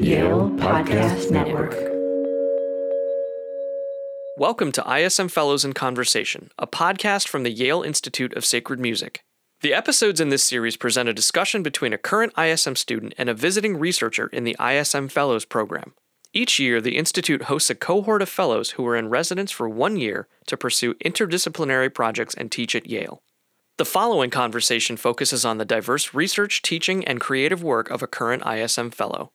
Yale Podcast Network. Welcome to ISM Fellows in Conversation, a podcast from the Yale Institute of Sacred Music. The episodes in this series present a discussion between a current ISM student and a visiting researcher in the ISM Fellows program. Each year, the Institute hosts a cohort of fellows who are in residence for one year to pursue interdisciplinary projects and teach at Yale. The following conversation focuses on the diverse research, teaching, and creative work of a current ISM Fellow.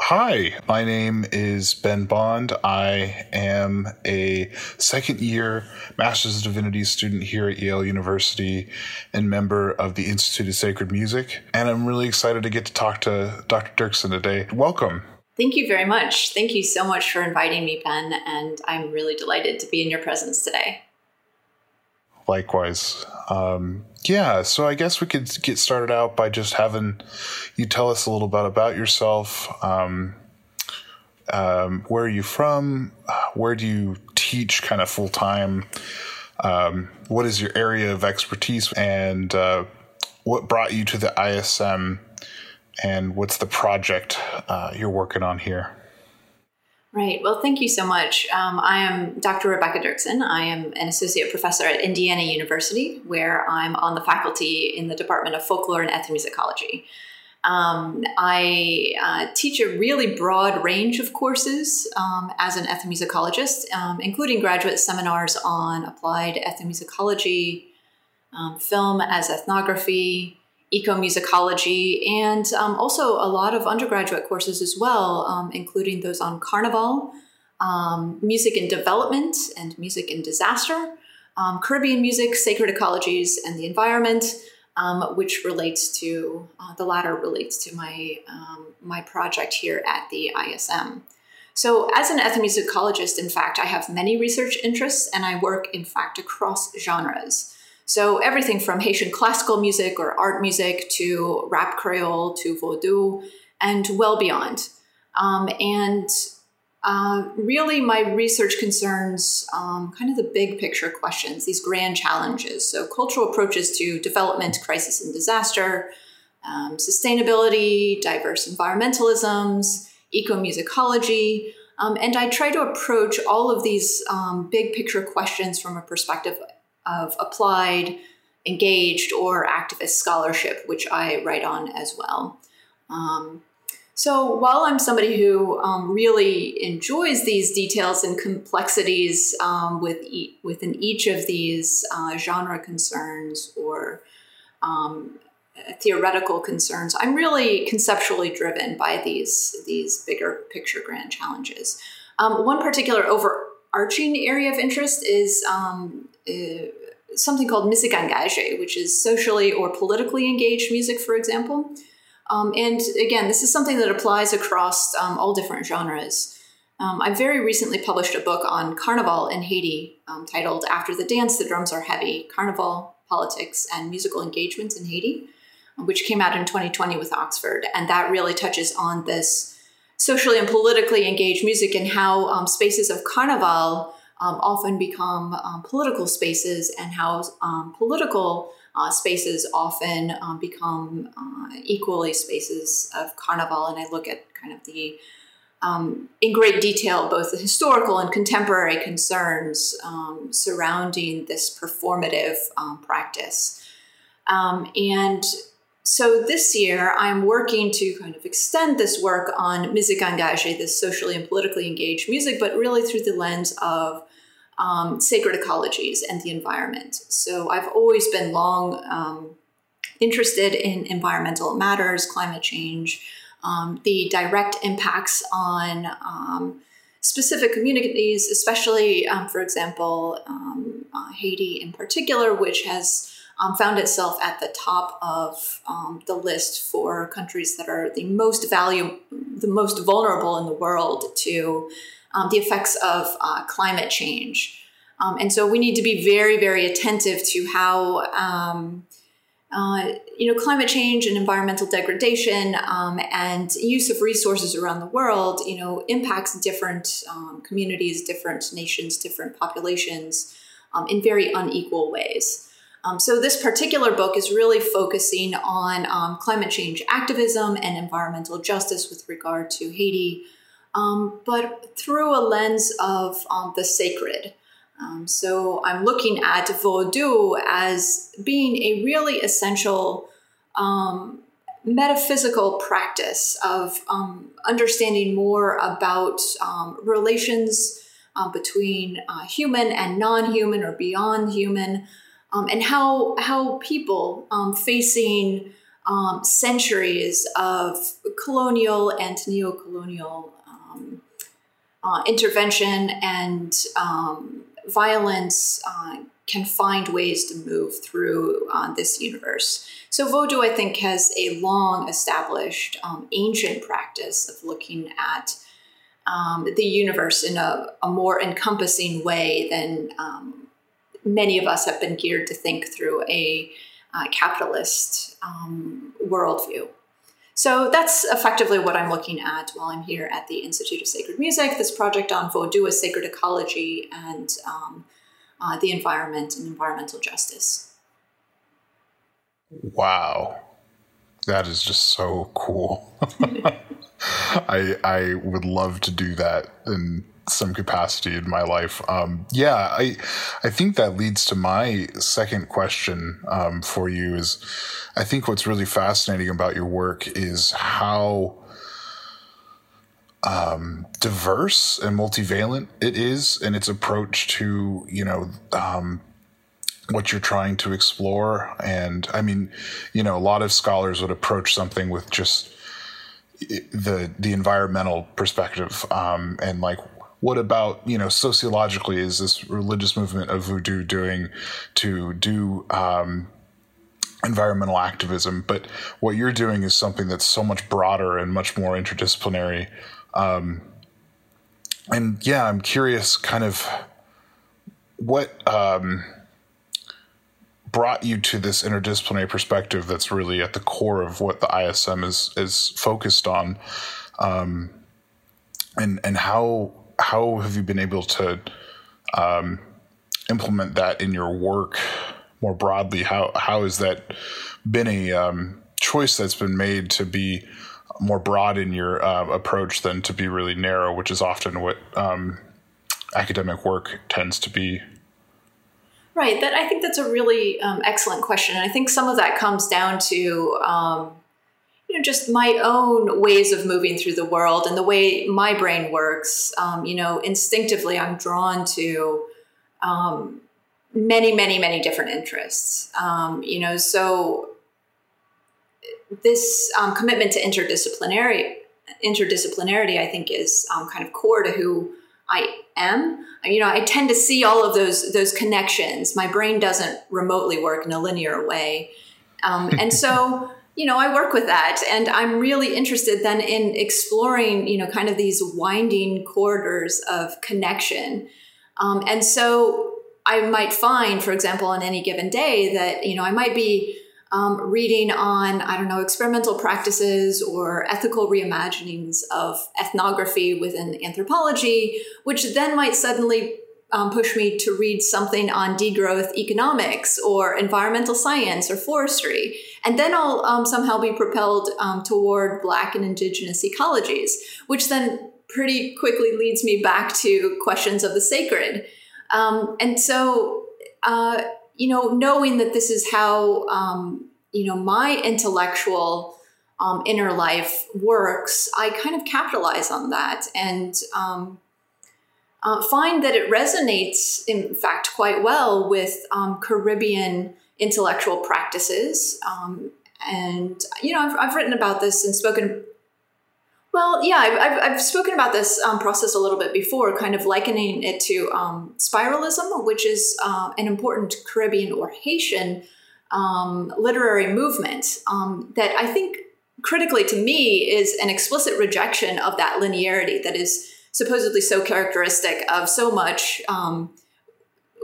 Hi, my name is Ben Bond. I am a second year Master's of Divinity student here at Yale University and member of the Institute of Sacred Music. And I'm really excited to get to talk to Dr. Dirksen today. Welcome. Thank you very much. Thank you so much for inviting me, Ben, and I'm really delighted to be in your presence today. Likewise. Um, yeah, so I guess we could get started out by just having you tell us a little bit about yourself. Um, um, where are you from? Where do you teach kind of full time? Um, what is your area of expertise? And uh, what brought you to the ISM? And what's the project uh, you're working on here? Right. Well, thank you so much. Um, I am Dr. Rebecca Dirksen. I am an associate professor at Indiana University, where I'm on the faculty in the Department of Folklore and Ethnomusicology. Um, I uh, teach a really broad range of courses um, as an ethnomusicologist, um, including graduate seminars on applied ethnomusicology, um, film as ethnography, ecomusicology, and um, also a lot of undergraduate courses as well, um, including those on carnival, um, music and development, and music and disaster, um, Caribbean music, sacred ecologies, and the environment. Um, which relates to uh, the latter relates to my um, my project here at the ISM. So, as an ethnomusicologist, in fact, I have many research interests, and I work, in fact, across genres. So everything from Haitian classical music or art music to rap Creole to Vodou and well beyond. Um, and uh, really, my research concerns um, kind of the big picture questions, these grand challenges. So, cultural approaches to development, crisis, and disaster, um, sustainability, diverse environmentalisms, ecomusicology. Um, and I try to approach all of these um, big picture questions from a perspective of applied, engaged, or activist scholarship, which I write on as well. Um, so while I'm somebody who um, really enjoys these details and complexities um, with e- within each of these uh, genre concerns or um, theoretical concerns, I'm really conceptually driven by these these bigger picture grand challenges. Um, one particular overarching area of interest is um, something called musique engagée, which is socially or politically engaged music, for example. Um, and again, this is something that applies across um, all different genres. Um, I very recently published a book on Carnival in Haiti um, titled After the Dance, the Drums Are Heavy Carnival, Politics, and Musical Engagements in Haiti, which came out in 2020 with Oxford. And that really touches on this socially and politically engaged music and how um, spaces of Carnival um, often become um, political spaces and how um, political uh, spaces often um, become uh, equally spaces of carnival. And I look at kind of the, um, in great detail, both the historical and contemporary concerns surrounding this performative practice. and so this year, I'm working to kind of extend this work on musique engagée, this socially and politically engaged music, but really through the lens of um, sacred ecologies and the environment. So I've always been long um, interested in environmental matters, climate change, um, the direct impacts on um, specific communities, especially, um, for example, um, uh, Haiti in particular, which has found itself at the top of the list for countries that are the most value, the most vulnerable in the world to um, the effects of uh, climate change. Um, and so we need to be very, very attentive to how, um, uh, you know, climate change and environmental degradation um, and use of resources around the world, you know, impacts different um, communities, different nations, different populations in very unequal ways. Um, so this particular book is really focusing on um, climate change activism and environmental justice with regard to Haiti, um, but through a lens of um, the sacred. Um, so I'm looking at Vodou as being a really essential um, metaphysical practice of understanding more about relations uh, between uh, human and non-human or beyond human um, and how how people um, facing um, centuries of colonial and neo-colonial um, uh, intervention and um, violence uh, can find ways to move through uh, this universe. So Vodou, I think, has a long established um, ancient practice of looking at um, the universe in a, a, more encompassing way than um, many of us have been geared to think through a uh, capitalist um, worldview. So that's effectively what I'm looking at while I'm here at the Institute of Sacred Music, this project on Vodou sacred ecology and um, uh, the environment and environmental justice. Wow. That is just so cool. I I would love to do that in some capacity in my life. Um, yeah, I I think that leads to my second question um, for you is I think what's really fascinating about your work is how um, diverse and multivalent it is in its approach to you know um, what you're trying to explore. And I mean, you know, a lot of scholars would approach something with just the the environmental perspective um, and like what about you know sociologically is this religious movement of voodoo doing to do um, environmental activism? But what you're doing is something that's so much broader and much more interdisciplinary. Um, and yeah i'm curious kind of what um, brought you to this interdisciplinary perspective that's really at the core of what the ISM is is focused on um, and and how how have you been able to um, implement that in your work more broadly? How how has that been a um, choice that's been made to be more broad in your uh, approach than to be really narrow, which is often what um, academic work tends to be? Right. That I think that's a really um, excellent question. And I think some of that comes down to um, you know, just my own ways of moving through the world and the way my brain works. Um, you know, instinctively, I'm drawn to um, many, many, many different interests. Um, you know, so this um, commitment to interdisciplinary interdisciplinarity, I think, is kind of core to who I am. You know, I tend to see all of those those connections. My brain doesn't remotely work in a linear way, um, and so you know, I work with that and I'm really interested then in exploring, you know, kind of these winding corridors of connection. Um, and so I might find, for example, on any given day that, you know, I might be um, reading on, I don't know, experimental practices or ethical reimaginings of ethnography within anthropology, which then might suddenly um, push me to read something on degrowth economics or environmental science or forestry. And then I'll um, somehow be propelled um, toward Black and Indigenous ecologies, which then pretty quickly leads me back to questions of the sacred. Um, and so, uh, you know, knowing that this is how, um, you know, my intellectual um, inner life works, I kind of capitalize on that. And, uh, find that it resonates, in fact, quite well with um, Caribbean intellectual practices. Um, and, you know, I've, I've, written about this and spoken. Well, yeah, I've, I've spoken about this um, process a little bit before, kind of likening it to um, spiralism, which is uh, an important Caribbean or Haitian um, literary movement um, that I think critically to me is an explicit rejection of that linearity that is supposedly so characteristic of so much um,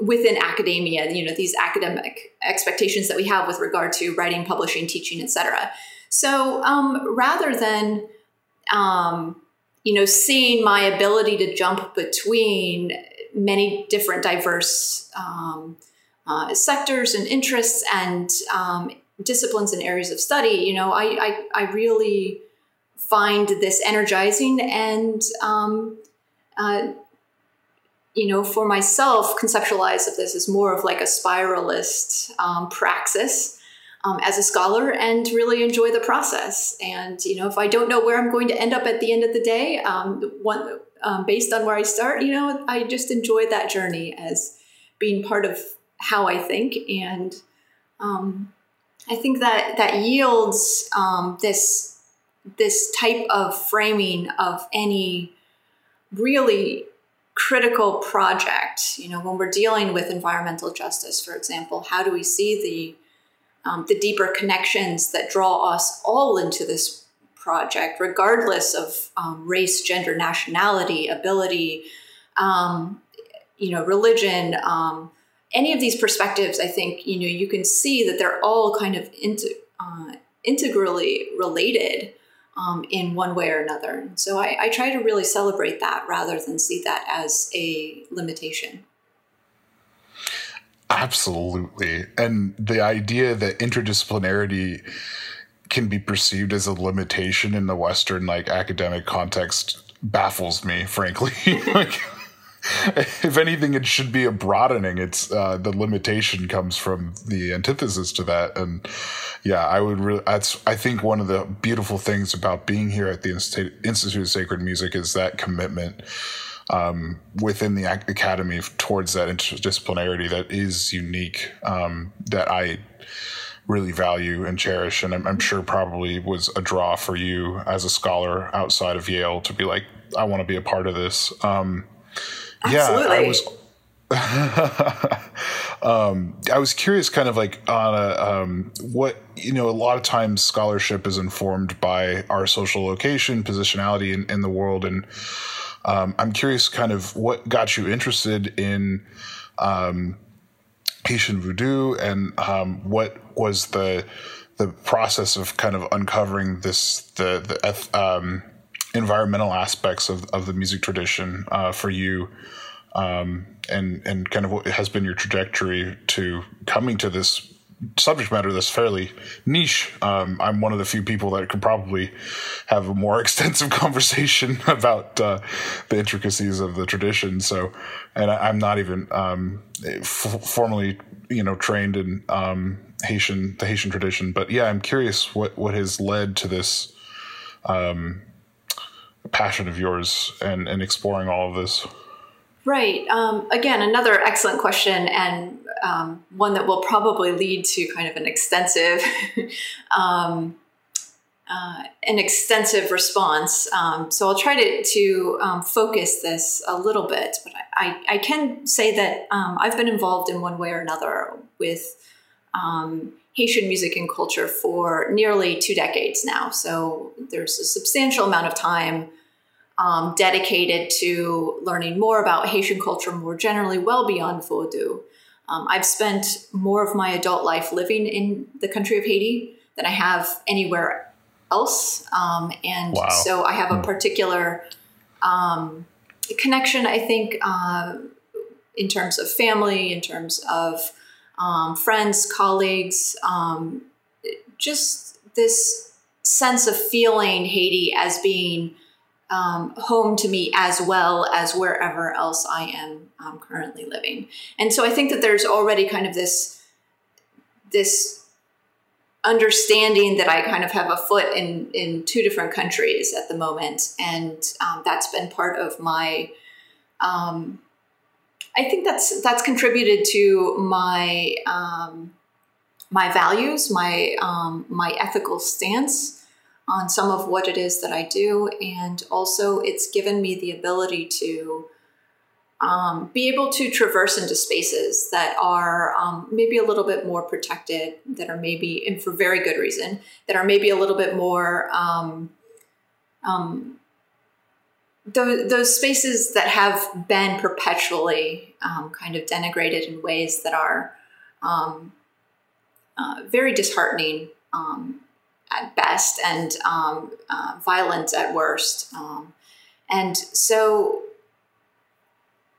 within academia you know these academic expectations that we have with regard to writing publishing teaching etc so um, rather than um, you know seeing my ability to jump between many different diverse um, uh, sectors and interests and um, disciplines and areas of study, you know, I, I, I really find this energizing and, um, uh, you know, for myself, conceptualize of this as more of like a spiralist um, praxis. Um, as a scholar and really enjoy the process. And you know, if I don't know where I'm going to end up at the end of the day, um, one um, based on where I start, you know, I just enjoy that journey as being part of how I think, and um, I think that that yields um, this this type of framing of any really critical project. You know, when we're dealing with environmental justice, for example, how do we see the um, the deeper connections that draw us all into this project, regardless of um, race, gender, nationality, ability, um, you know, religion, um, any of these perspectives, I think you know you can see that they're all kind of into, uh, integrally related um, in one way or another. So I, I try to really celebrate that rather than see that as a limitation. Absolutely, and the idea that interdisciplinarity can be perceived as a limitation in the Western like academic context baffles me, frankly. like if anything, it should be a broadening. It's uh, the limitation comes from the antithesis to that, and yeah, I would really. That's I think one of the beautiful things about being here at the Institute of Sacred Music is that commitment um, within the academy towards that interdisciplinarity that is unique. Um, that I really value and cherish, and I'm, I'm sure probably was a draw for you as a scholar outside of Yale to be like, I want to be a part of this. Um, Absolutely. Yeah, I was. um, I was curious, kind of like on a um, what you know. A lot of times, scholarship is informed by our social location, positionality in, in the world, and um, I'm curious, kind of what got you interested in um, Haitian voodoo, and um, what was the the process of kind of uncovering this the the um, environmental aspects of, of the music tradition uh, for you? Um, and and kind of what has been your trajectory to coming to this subject matter that's fairly niche. Um, I'm one of the few people that could probably have a more extensive conversation about uh, the intricacies of the tradition. So, and I, am not even um, f- formally, you know, trained in um, Haitian the Haitian tradition. But yeah, I'm curious what what has led to this um, passion of yours and and exploring all of this. Right. Um, again, another excellent question, and um, one that will probably lead to kind of an extensive, um, uh, an extensive response. Um, so I'll try to to um, focus this a little bit, but I, I can say that um, I've been involved in one way or another with Haitian music and culture for nearly two decades now. So there's a substantial amount of time um, dedicated to learning more about Haitian culture more generally, well beyond Vodou. Um, I've spent more of my adult life living in the country of Haiti than I have anywhere else. Um, and wow. so I have a hmm. particular um, connection, I think, uh, in terms of family, in terms of um, friends, colleagues, um, just this sense of feeling Haiti as being um, home to me as well as wherever else I am um, currently living. And so I think that there's already kind of this this understanding that I kind of have a foot in in two different countries at the moment, and um, that's been part of my. Um, I think that's that's contributed to my um, my values, my um, my ethical stance on some of what it is that I do. And also, it's given me the ability to um, be able to traverse into spaces that are um, maybe a little bit more protected, that are maybe, and for very good reason, that are maybe a little bit more. Um, um those, those spaces that have been perpetually um, kind of denigrated in ways that are um, uh, very disheartening um, at best and um, uh, violent at worst. Um, and so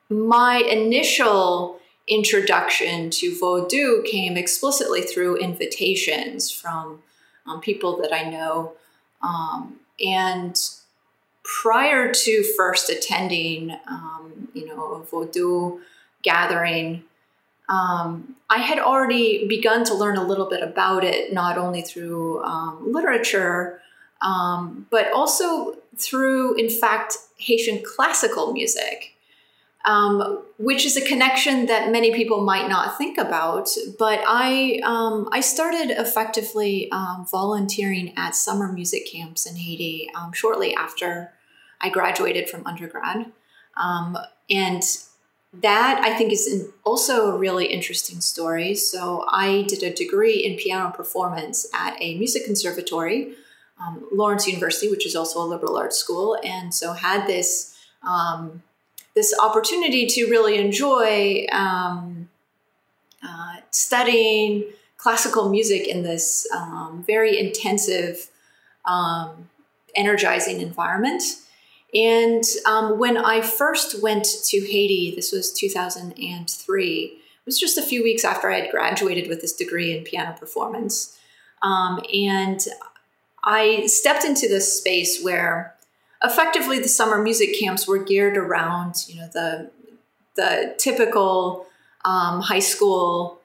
my initial introduction to Vodou came explicitly through invitations from um, people that I know. Um, and prior to first attending, um, you know, a Vodou gathering, um, I had already begun to learn a little bit about it, not only through um, literature, um, but also through, in fact, Haitian classical music um, which is a connection that many people might not think about. But I um, I started effectively um, volunteering at summer music camps in Haiti shortly after I graduated from undergrad, and that I think is also a really interesting story. So I did a degree in piano performance at a music conservatory. Um, Lawrence University, which is also a liberal arts school, and so had this um, this opportunity to really enjoy um, uh, studying classical music in this um, very intensive, um, energizing environment. And um, when I first went to Haiti, this was 2003, it was just a few weeks after I had graduated with this degree in piano performance. Um, and I stepped into this space where effectively the summer music camps were geared around you know the the typical um, high school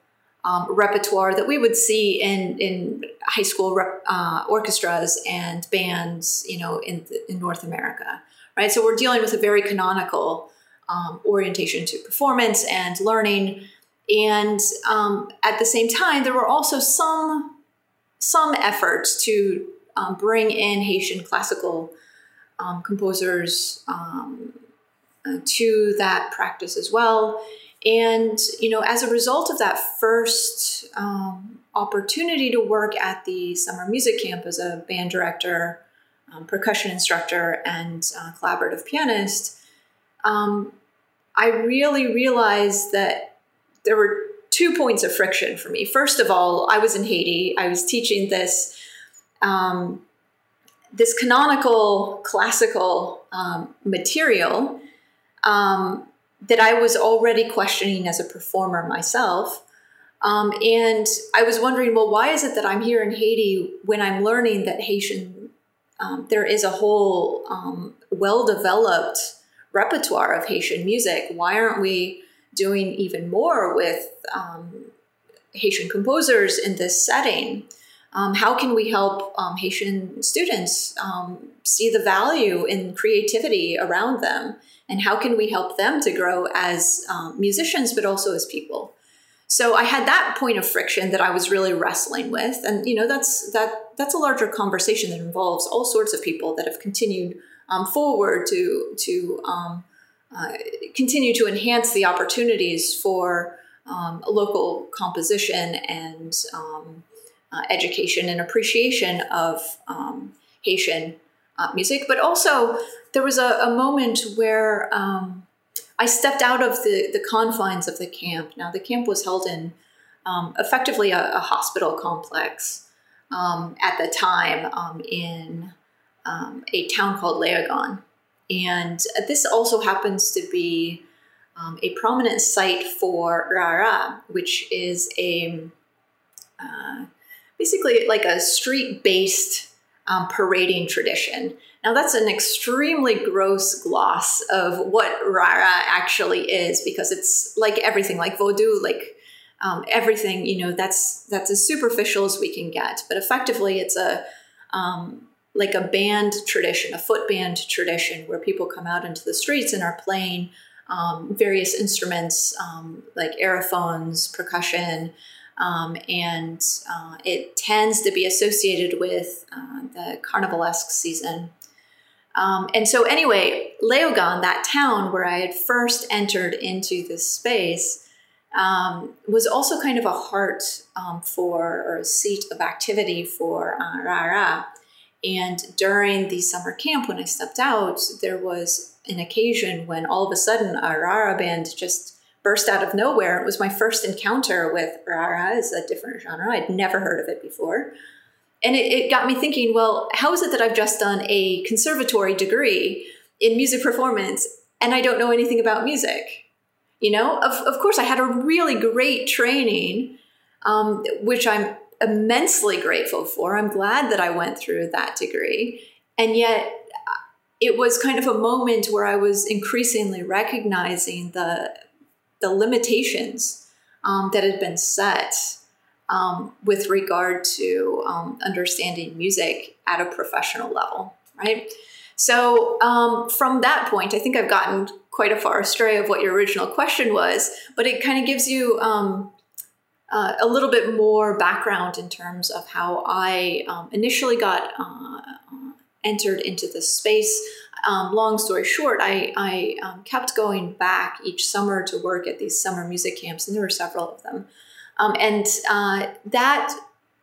um, repertoire that we would see in in high school rep, uh, orchestras and bands you know in in North America right so we're dealing with a very canonical um, orientation to performance and learning and um, at the same time there were also some some efforts to um, bring in Haitian classical um, composers um, uh, to that practice as well. And you know, as a result of that first um, opportunity to work at the summer music camp as a band director, um, percussion instructor, and uh, collaborative pianist, um, I really realized that there were two points of friction for me. First of all, I was in Haiti. I was teaching this um, this canonical classical um, material um, that I was already questioning as a performer myself. Um, and I was wondering, well, why is it that I'm here in Haiti when I'm learning that Haitian, um, there is a whole um, well developed repertoire of Haitian music? Why aren't we doing even more with um, Haitian composers in this setting? um, how can we help um, Haitian students um, see the value in creativity around them? And how can we help them to grow as musicians, but also as people? So I had that point of friction that I was really wrestling with, and you know that's that that's a larger conversation that involves all sorts of people that have continued um, forward to to um, uh, continue to enhance the opportunities for local composition and uh, education and appreciation of um, Haitian uh, music. But also, there was a, a moment where um, I stepped out of the, the confines of the camp. Now, the camp was held in um, effectively a, a, hospital complex um, at the time um, in um, a town called Léogâne. And this also happens to be um, a prominent site for Rara, which is a uh, basically like a street based um, parading tradition. Now, that's an extremely gross gloss of what Rara actually is because it's like everything, like Vodou, like um, everything, you know, that's that's as superficial as we can get. But effectively, it's a um, like a band tradition, a foot band tradition, where people come out into the streets and are playing um, various instruments um, like aerophones, percussion, um, and uh, it tends to be associated with uh, the carnivalesque season. Um, and so, anyway, Léogâne, that town where I had first entered into this space, um, was also kind of a heart um, for or a seat of activity for uh, Rara. And during the summer camp, when I stepped out, there was an occasion when all of a sudden a Rara band just burst out of nowhere. It was my first encounter with rara as a different genre. I'd never heard of it before. And it, it got me thinking, well, how is it that I've just done a conservatory degree in music performance and I don't know anything about music? You know, of, of course, I had a really great training, um, which I'm immensely grateful for. I'm glad that I went through that degree. And yet, it was kind of a moment where I was increasingly recognizing the, the limitations um, that had been set um, with regard to um, understanding music at a professional level, right? So, um, from that point, I think I've gotten quite a far astray of what your original question was, but it kind of gives you um, uh, a little bit more background in terms of how I um, initially got uh, entered into this space. Um, long story short, I, I um, kept going back each summer to work at these summer music camps, and there were several of them. Um, and uh, that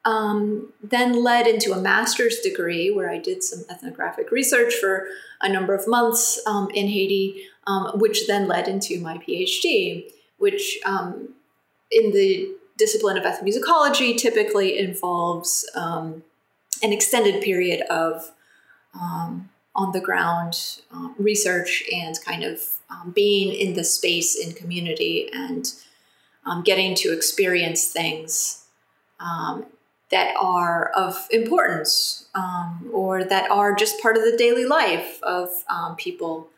um, then led into a master's degree where I did some ethnographic research for a number of months um, in Haiti, um, which then led into my PhD, which in the discipline of ethnomusicology typically involves um, an extended period of um, on the ground uh, research and kind of um, being in the space in community and um, getting to experience things um, that are of importance um, or that are just part of the daily life of people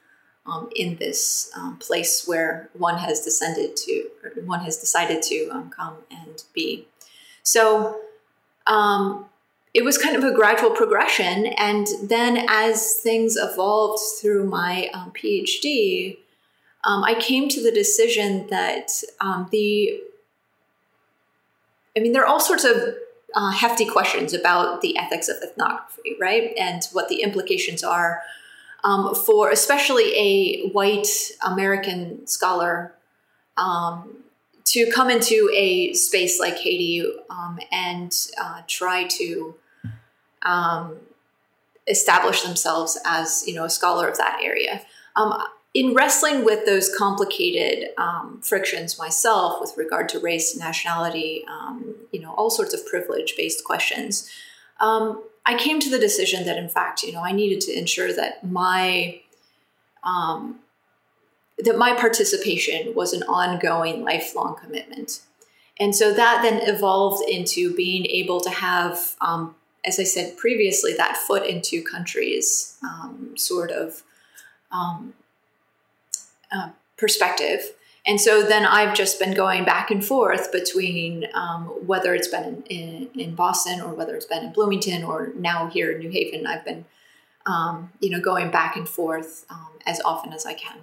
um, in this um, place where one has descended to, one has decided to um, come and be. So um, it was kind of a gradual progression. And then as things evolved through my um, PhD, um, I came to the decision that the, I mean, there are all sorts of uh, hefty questions about the ethics of ethnography, right? And what the implications are um, for especially a white American scholar um, to come into a space like Haiti um, and uh, try to um, establish themselves as you know a scholar of that area. Um, in wrestling with those complicated um, frictions myself with regard to race, nationality, you know, all sorts of privilege-based questions. Um, I came to the decision that, in fact, you know, I needed to ensure that my um, that my participation was an ongoing, lifelong commitment. And so that then evolved into being able to have, um, as I said previously, that foot in two countries um, sort of um, uh, perspective. And so then I've just been going back and forth between um, whether it's been in, in, in, Boston or whether it's been in Bloomington or now here in New Haven. I've been, um, you know, going back and forth um, as often as I can.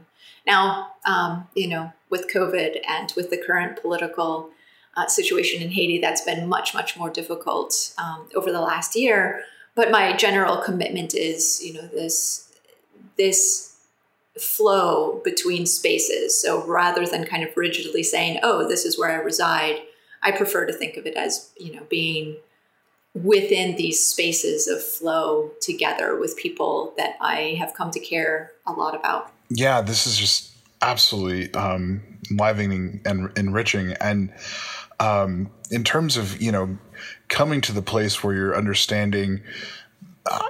Now, um, you know, with COVID and with the current political uh, situation in Haiti, that's been much, much more difficult um, over the last year. But my general commitment is, you know, this this flow between spaces. So rather than kind of rigidly saying, oh, this is where I reside, I prefer to think of it as, you know, being within these spaces of flow together with people that I have come to care a lot about. Yeah, this is just absolutely um, enlivening and enriching. And um, in terms of, you know, coming to the place where you're understanding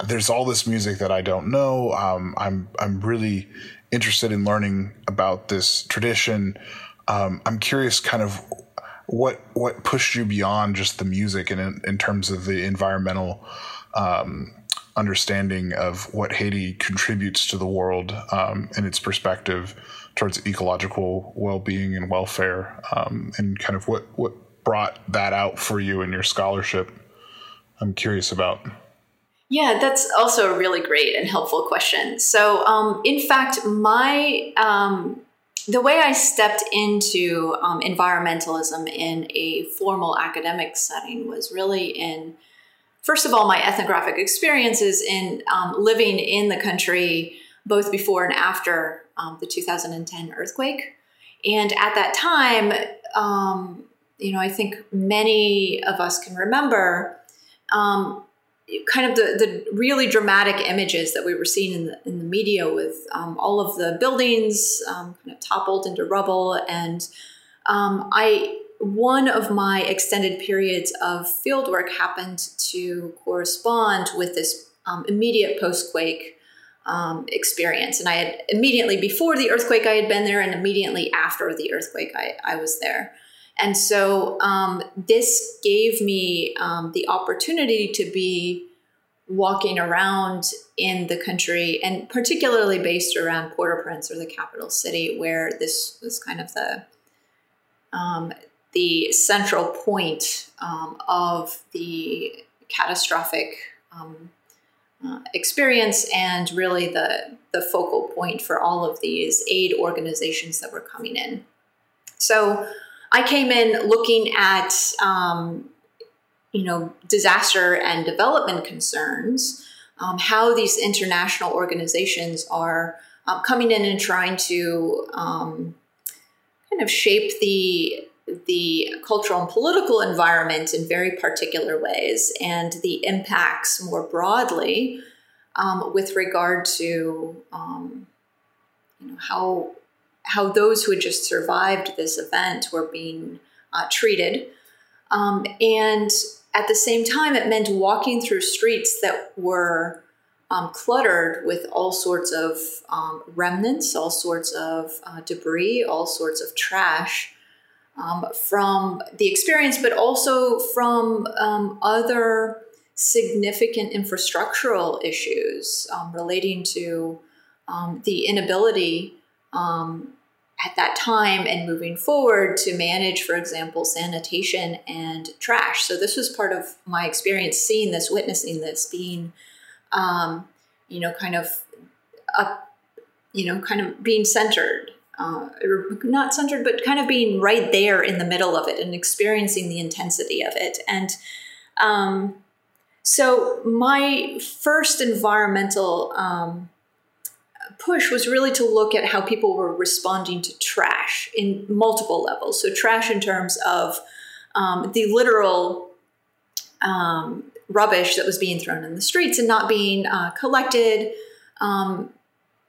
there's all this music that I don't know. Um, I'm I'm really interested in learning about this tradition. Um, I'm curious, kind of what what pushed you beyond just the music and in, in terms of the environmental um, understanding of what Haiti contributes to the world um, and its perspective towards ecological well-being and welfare, um, and kind of what what brought that out for you in your scholarship. I'm curious about. Yeah, that's also a really great and helpful question. So, um, in fact, my um, the way I stepped into um, environmentalism in a formal academic setting was really in, first of all, my ethnographic experiences in um, living in the country both before and after um, the 2010 earthquake. And at that time, um, you know, I think many of us can remember um, kind of the, the really dramatic images that we were seeing in the, in the media with um, all of the buildings um, kind of toppled into rubble. And um, I, one of my extended periods of fieldwork happened to correspond with this um, immediate post-quake um, experience. And I had immediately before the earthquake, I had been there, and immediately after the earthquake, I, I was there. And so um, this gave me um, the opportunity to be walking around in the country, and particularly based around Port-au-Prince or the capital city, where this was kind of the um, the central point um, of the catastrophic um, uh, experience and really the, the focal point for all of these aid organizations that were coming in. So I came in looking at, um, you know, disaster and development concerns, um, how these international organizations are uh, coming in and trying to um, kind of shape the the cultural and political environment in very particular ways and the impacts more broadly um, with regard to um, you know how how those who had just survived this event were being uh, treated. Um, and at the same time it meant walking through streets that were um, cluttered with all sorts of um, remnants all sorts of uh, debris all sorts of trash um, from the experience, but also from um, other significant infrastructural issues um, relating to the inability um, at that time and moving forward to manage, for example, sanitation and trash. So this was part of my experience seeing this, witnessing this, being, um, you know, kind of up, you know, kind of being centered uh, not centered, but kind of being right there in the middle of it and experiencing the intensity of it. And um, so, my first environmental um, push was really to look at how people were responding to trash in multiple levels. So, trash in terms of um, the literal um, rubbish that was being thrown in the streets and not being uh, collected. Um,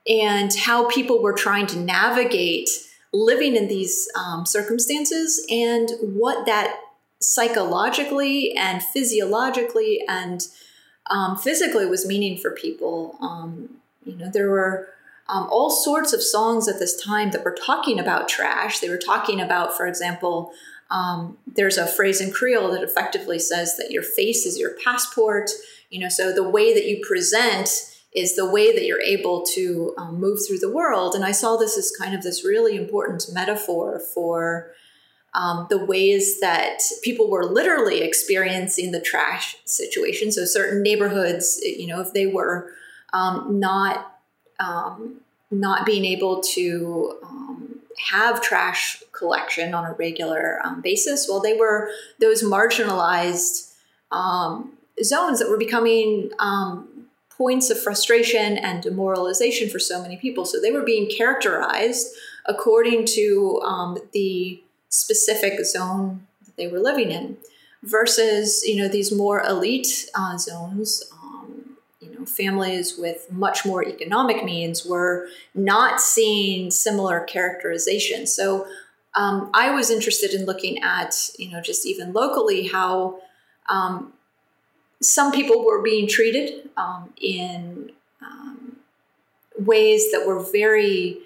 and how people were trying to navigate living in these um, circumstances and what that psychologically and physiologically and um, physically was meaning for people. Um, you know, there were um, all sorts of songs at this time that were talking about trash. They were talking about, for example, um, there's a phrase in Creole that effectively says that your face is your passport. You know, so the way that you present is the way that you're able to um, move through the world. And I saw this as kind of this really important metaphor for um, the ways that people were literally experiencing the trash situation. So certain neighborhoods, you know, if they were um, not um, not being able to um, have trash collection on a regular um, basis, well, they were those marginalized zones that were becoming um, points of frustration and demoralization for so many people. So they were being characterized according to um, the specific zone that they were living in, versus you know these more elite uh, zones. Families with much more economic means were not seeing similar characterization. So um, I was interested in looking at you know just even locally how um, some people were being treated um, in um, ways that were very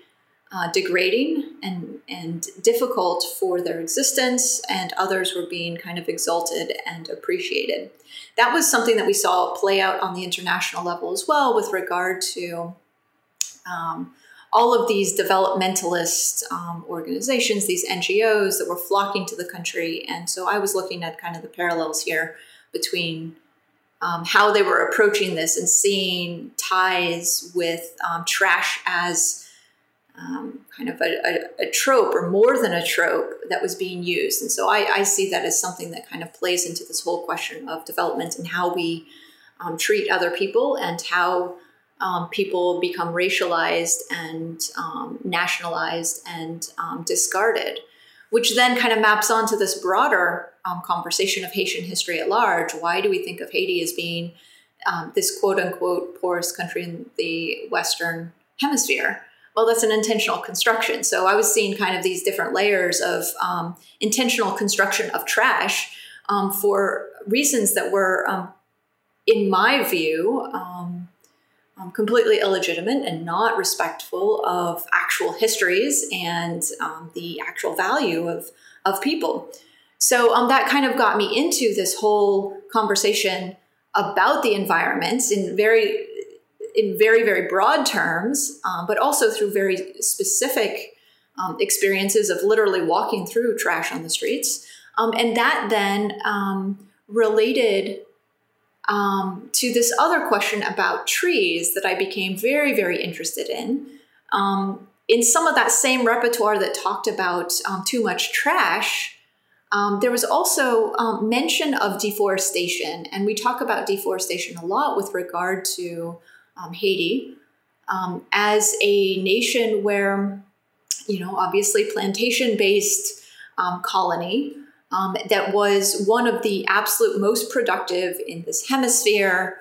uh, degrading and, and difficult for their existence, and others were being kind of exalted and appreciated. That was something that we saw play out on the international level as well, with regard to um, all of these developmentalist um, organizations, these NGOs that were flocking to the country. And so I was looking at kind of the parallels here between um, how they were approaching this and seeing ties with um, trash as um, kind of a, a, a, trope or more than a trope that was being used. And so I, I, see that as something that kind of plays into this whole question of development and how we um, treat other people and how um, people become racialized and um, nationalized and discarded which then kind of maps onto this broader um, conversation of Haitian history at large. Why do we think of Haiti as being um, this quote unquote poorest country in the Western Hemisphere? Well, that's an intentional construction. So I was seeing kind of these different layers of um, intentional construction of trash um, for reasons that were, um, in my view, um, um, completely illegitimate and not respectful of actual histories and um, the actual value of, of people. So that kind of got me into this whole conversation about the environment in very in very very broad terms, um, but also through very specific um, experiences of literally walking through trash on the streets, um, and that then um, related um, to this other question about trees that I became very very interested in. In some of that same repertoire that talked about too much trash, um, there was also um, mention of deforestation, and we talk about deforestation a lot with regard to um, Haiti um, as a nation where, you know, obviously plantation based um, colony um, that was one of the absolute most productive in this hemisphere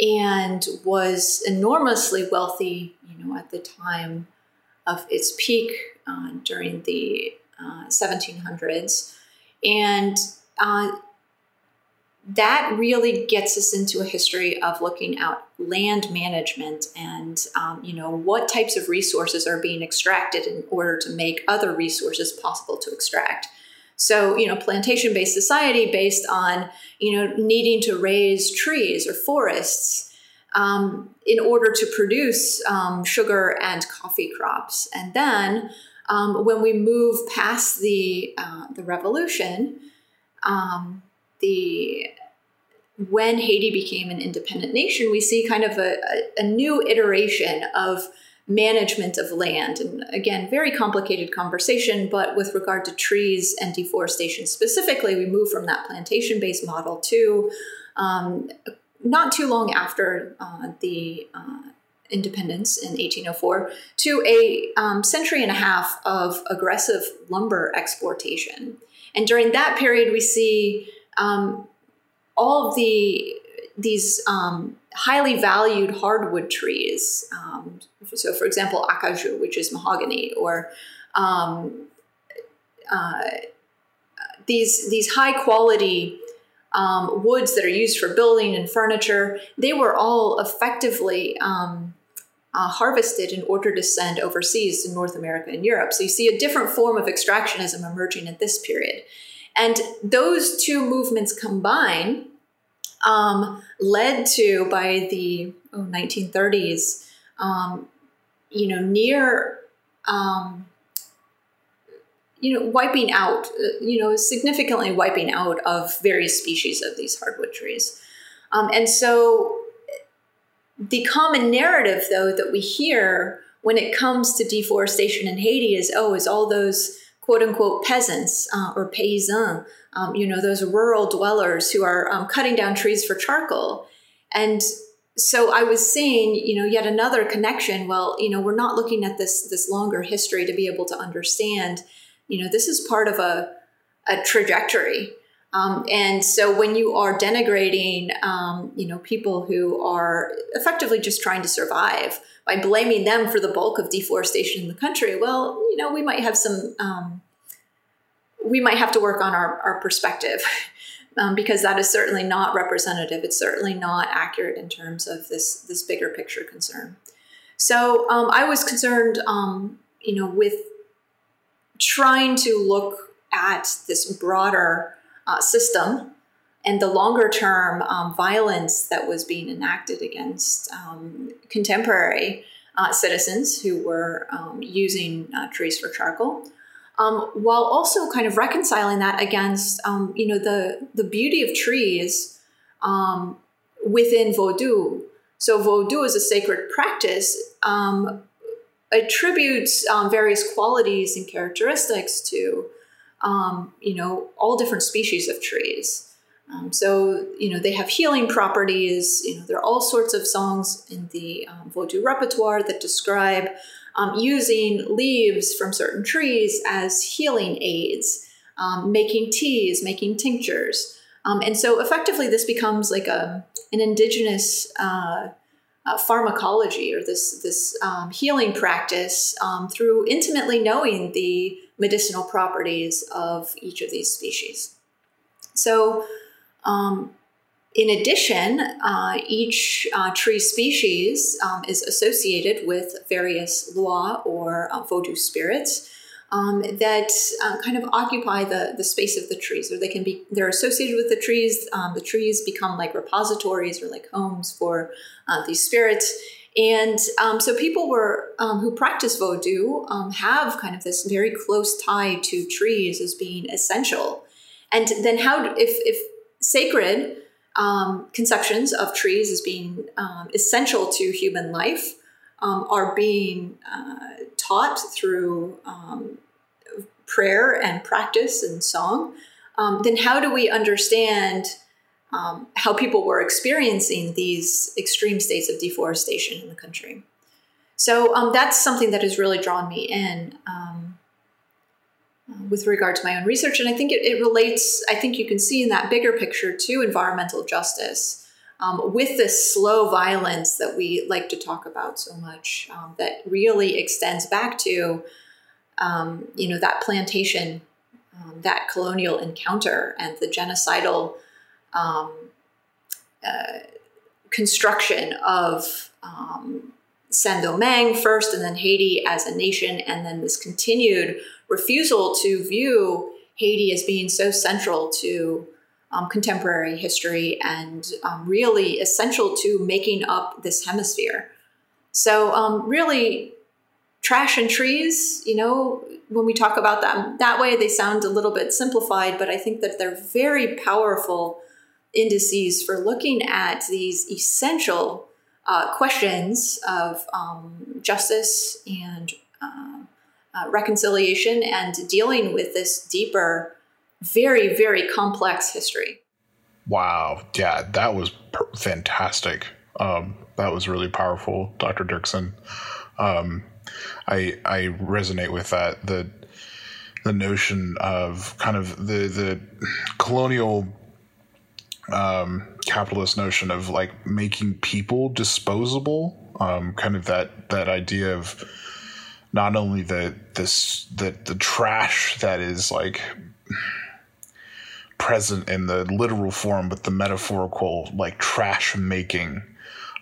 and was enormously wealthy, you know, at the time of its peak uh, during the 1700s. Uh, and uh, that really gets us into a history of looking at land management and um, you know what types of resources are being extracted in order to make other resources possible to extract. So you know plantation based society based on you know needing to raise trees or forests um, in order to produce um, sugar and coffee crops. And then um, when we move past the uh, the revolution, um, the when Haiti became an independent nation, we see kind of a, a, a new iteration of management of land. And again, very complicated conversation, but with regard to trees and deforestation specifically, we move from that plantation based model to um, not too long after uh, the uh, independence in 1804 to a um, century and a half of aggressive lumber exportation. And during that period, we see um, all of the these um, highly valued hardwood trees. Um, so, for example, acajou, which is mahogany, or um, uh, these these high quality um, woods that are used for building and furniture, they were all effectively um, uh, harvested in order to send overseas to North America and Europe. So you see a different form of extractionism emerging at this period. And those two movements combined um, led to, by the oh, 1930s, um, you know, near, um, you know, wiping out, uh, you know, significantly wiping out of various species of these hardwood trees. Um, and so the common narrative, though, that we hear when it comes to deforestation in Haiti is, oh, is all those quote unquote peasants uh, or paysans, um, you know, those rural dwellers who are um, cutting down trees for charcoal. And so I was seeing, you know, yet another connection. Well, you know, we're not looking at this this longer history to be able to understand, you know, this is part of a a trajectory um, and so when you are denigrating, um, you know, people who are effectively just trying to survive by blaming them for the bulk of deforestation in the country, well, you know, we might have some, um, we might have to work on our, our perspective um, because that is certainly not representative. It's certainly not accurate in terms of this this bigger picture concern. So um, I was concerned, um, you know, with trying to look at this broader uh, system and the longer term um, violence that was being enacted against um, contemporary uh, citizens who were um, using uh, trees for charcoal. Um, while also kind of reconciling that against, um, you know, the the beauty of trees um, within Vodou. So Vodou is a sacred practice attributes various qualities and characteristics to um, you know, all different species of trees. Um, so, you know, they have healing properties. You know, there are all sorts of songs in the um, Vodou repertoire that describe um, using leaves from certain trees as healing aids, um, making teas, making tinctures. Um, and so, effectively, this becomes like a, an indigenous uh, uh, pharmacology or this, this healing practice through intimately knowing the medicinal properties of each of these species. So, um, in addition, uh, each uh, tree species um, is associated with various lwa or uh, vodou spirits um, that uh, kind of occupy the, the space of the trees, or they can be they're associated with the trees. Um, the trees become like repositories or like homes for uh, these spirits. And um, so people were um, who practice vodou um, have kind of this very close tie to trees as being essential. And then how if if sacred um, conceptions of trees as being um, essential to human life um, are being uh, taught through prayer and practice and song, then how do we understand um, how people were experiencing these extreme states of deforestation in the country? So that's something that has really drawn me in with regard to my own research. And I think it, it, relates, I think you can see in that bigger picture to environmental justice um, with this slow violence that we like to talk about so much um, that really extends back to, um, you know, that plantation, um, that colonial encounter and the genocidal um, uh, construction of um, Saint-Domingue first and then Haiti as a nation, and then this continued refusal to view Haiti as being so central to um, contemporary history and um, really essential to making up this hemisphere. So, um, really, trash and trees, you know, when we talk about them that way, they sound a little bit simplified, but I think that they're very powerful indices for looking at these essential uh, questions of um, justice and uh, uh, reconciliation and dealing with this deeper, very, very complex history. Wow. Yeah, that was per- fantastic. Um, that was really powerful, Dr. Dirksen. Um, I I resonate with that. The the notion of kind of the the colonial um, capitalist notion of like making people disposable. Um, kind of that that idea of not only the this the the trash that is like present in the literal form, but the metaphorical like trash making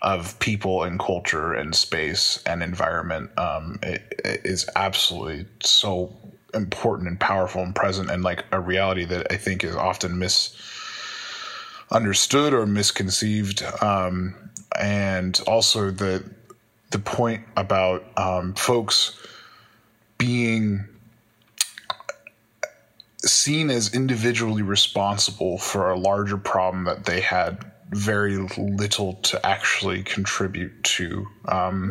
of people and culture and space and environment um, it, it is absolutely so important and powerful and present and like a reality that I think is often misunderstood or misconceived. Um, and also the the point about um, folks being seen as individually responsible for a larger problem that they had very little to actually contribute to. Um,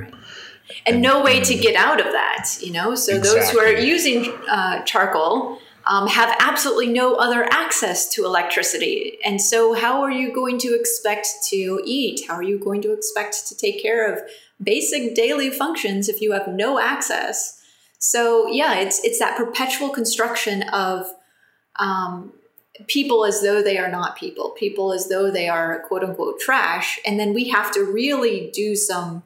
and, and, no way and, to get out of that, you know? So exactly. those who are using uh, charcoal um, have absolutely no other access to electricity. And so, how are you going to expect to eat? How are you going to expect to take care of basic daily functions if you have no access? So, yeah, it's it's that perpetual construction of um, people as though they are not people, people as though they are quote unquote trash, and then we have to really do some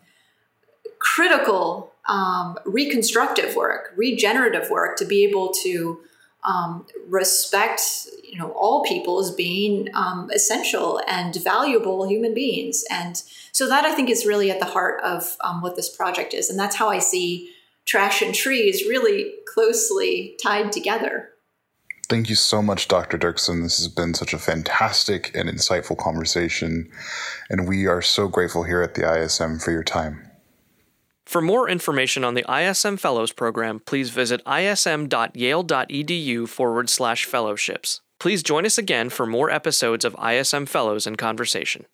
critical um, reconstructive work, regenerative work to be able to um, respect you know all people as being um, essential and valuable human beings and so that i think is really at the heart of um, what this project is and that's how i see trash and trees really closely tied together Thank you so much, Dr. Dirksen. This has been such a fantastic and insightful conversation, and we are so grateful here at the ISM for your time. For more information on the ISM Fellows Program, please visit ism.yale.edu forward slash fellowships. Please join us again for more episodes of ISM Fellows in Conversation.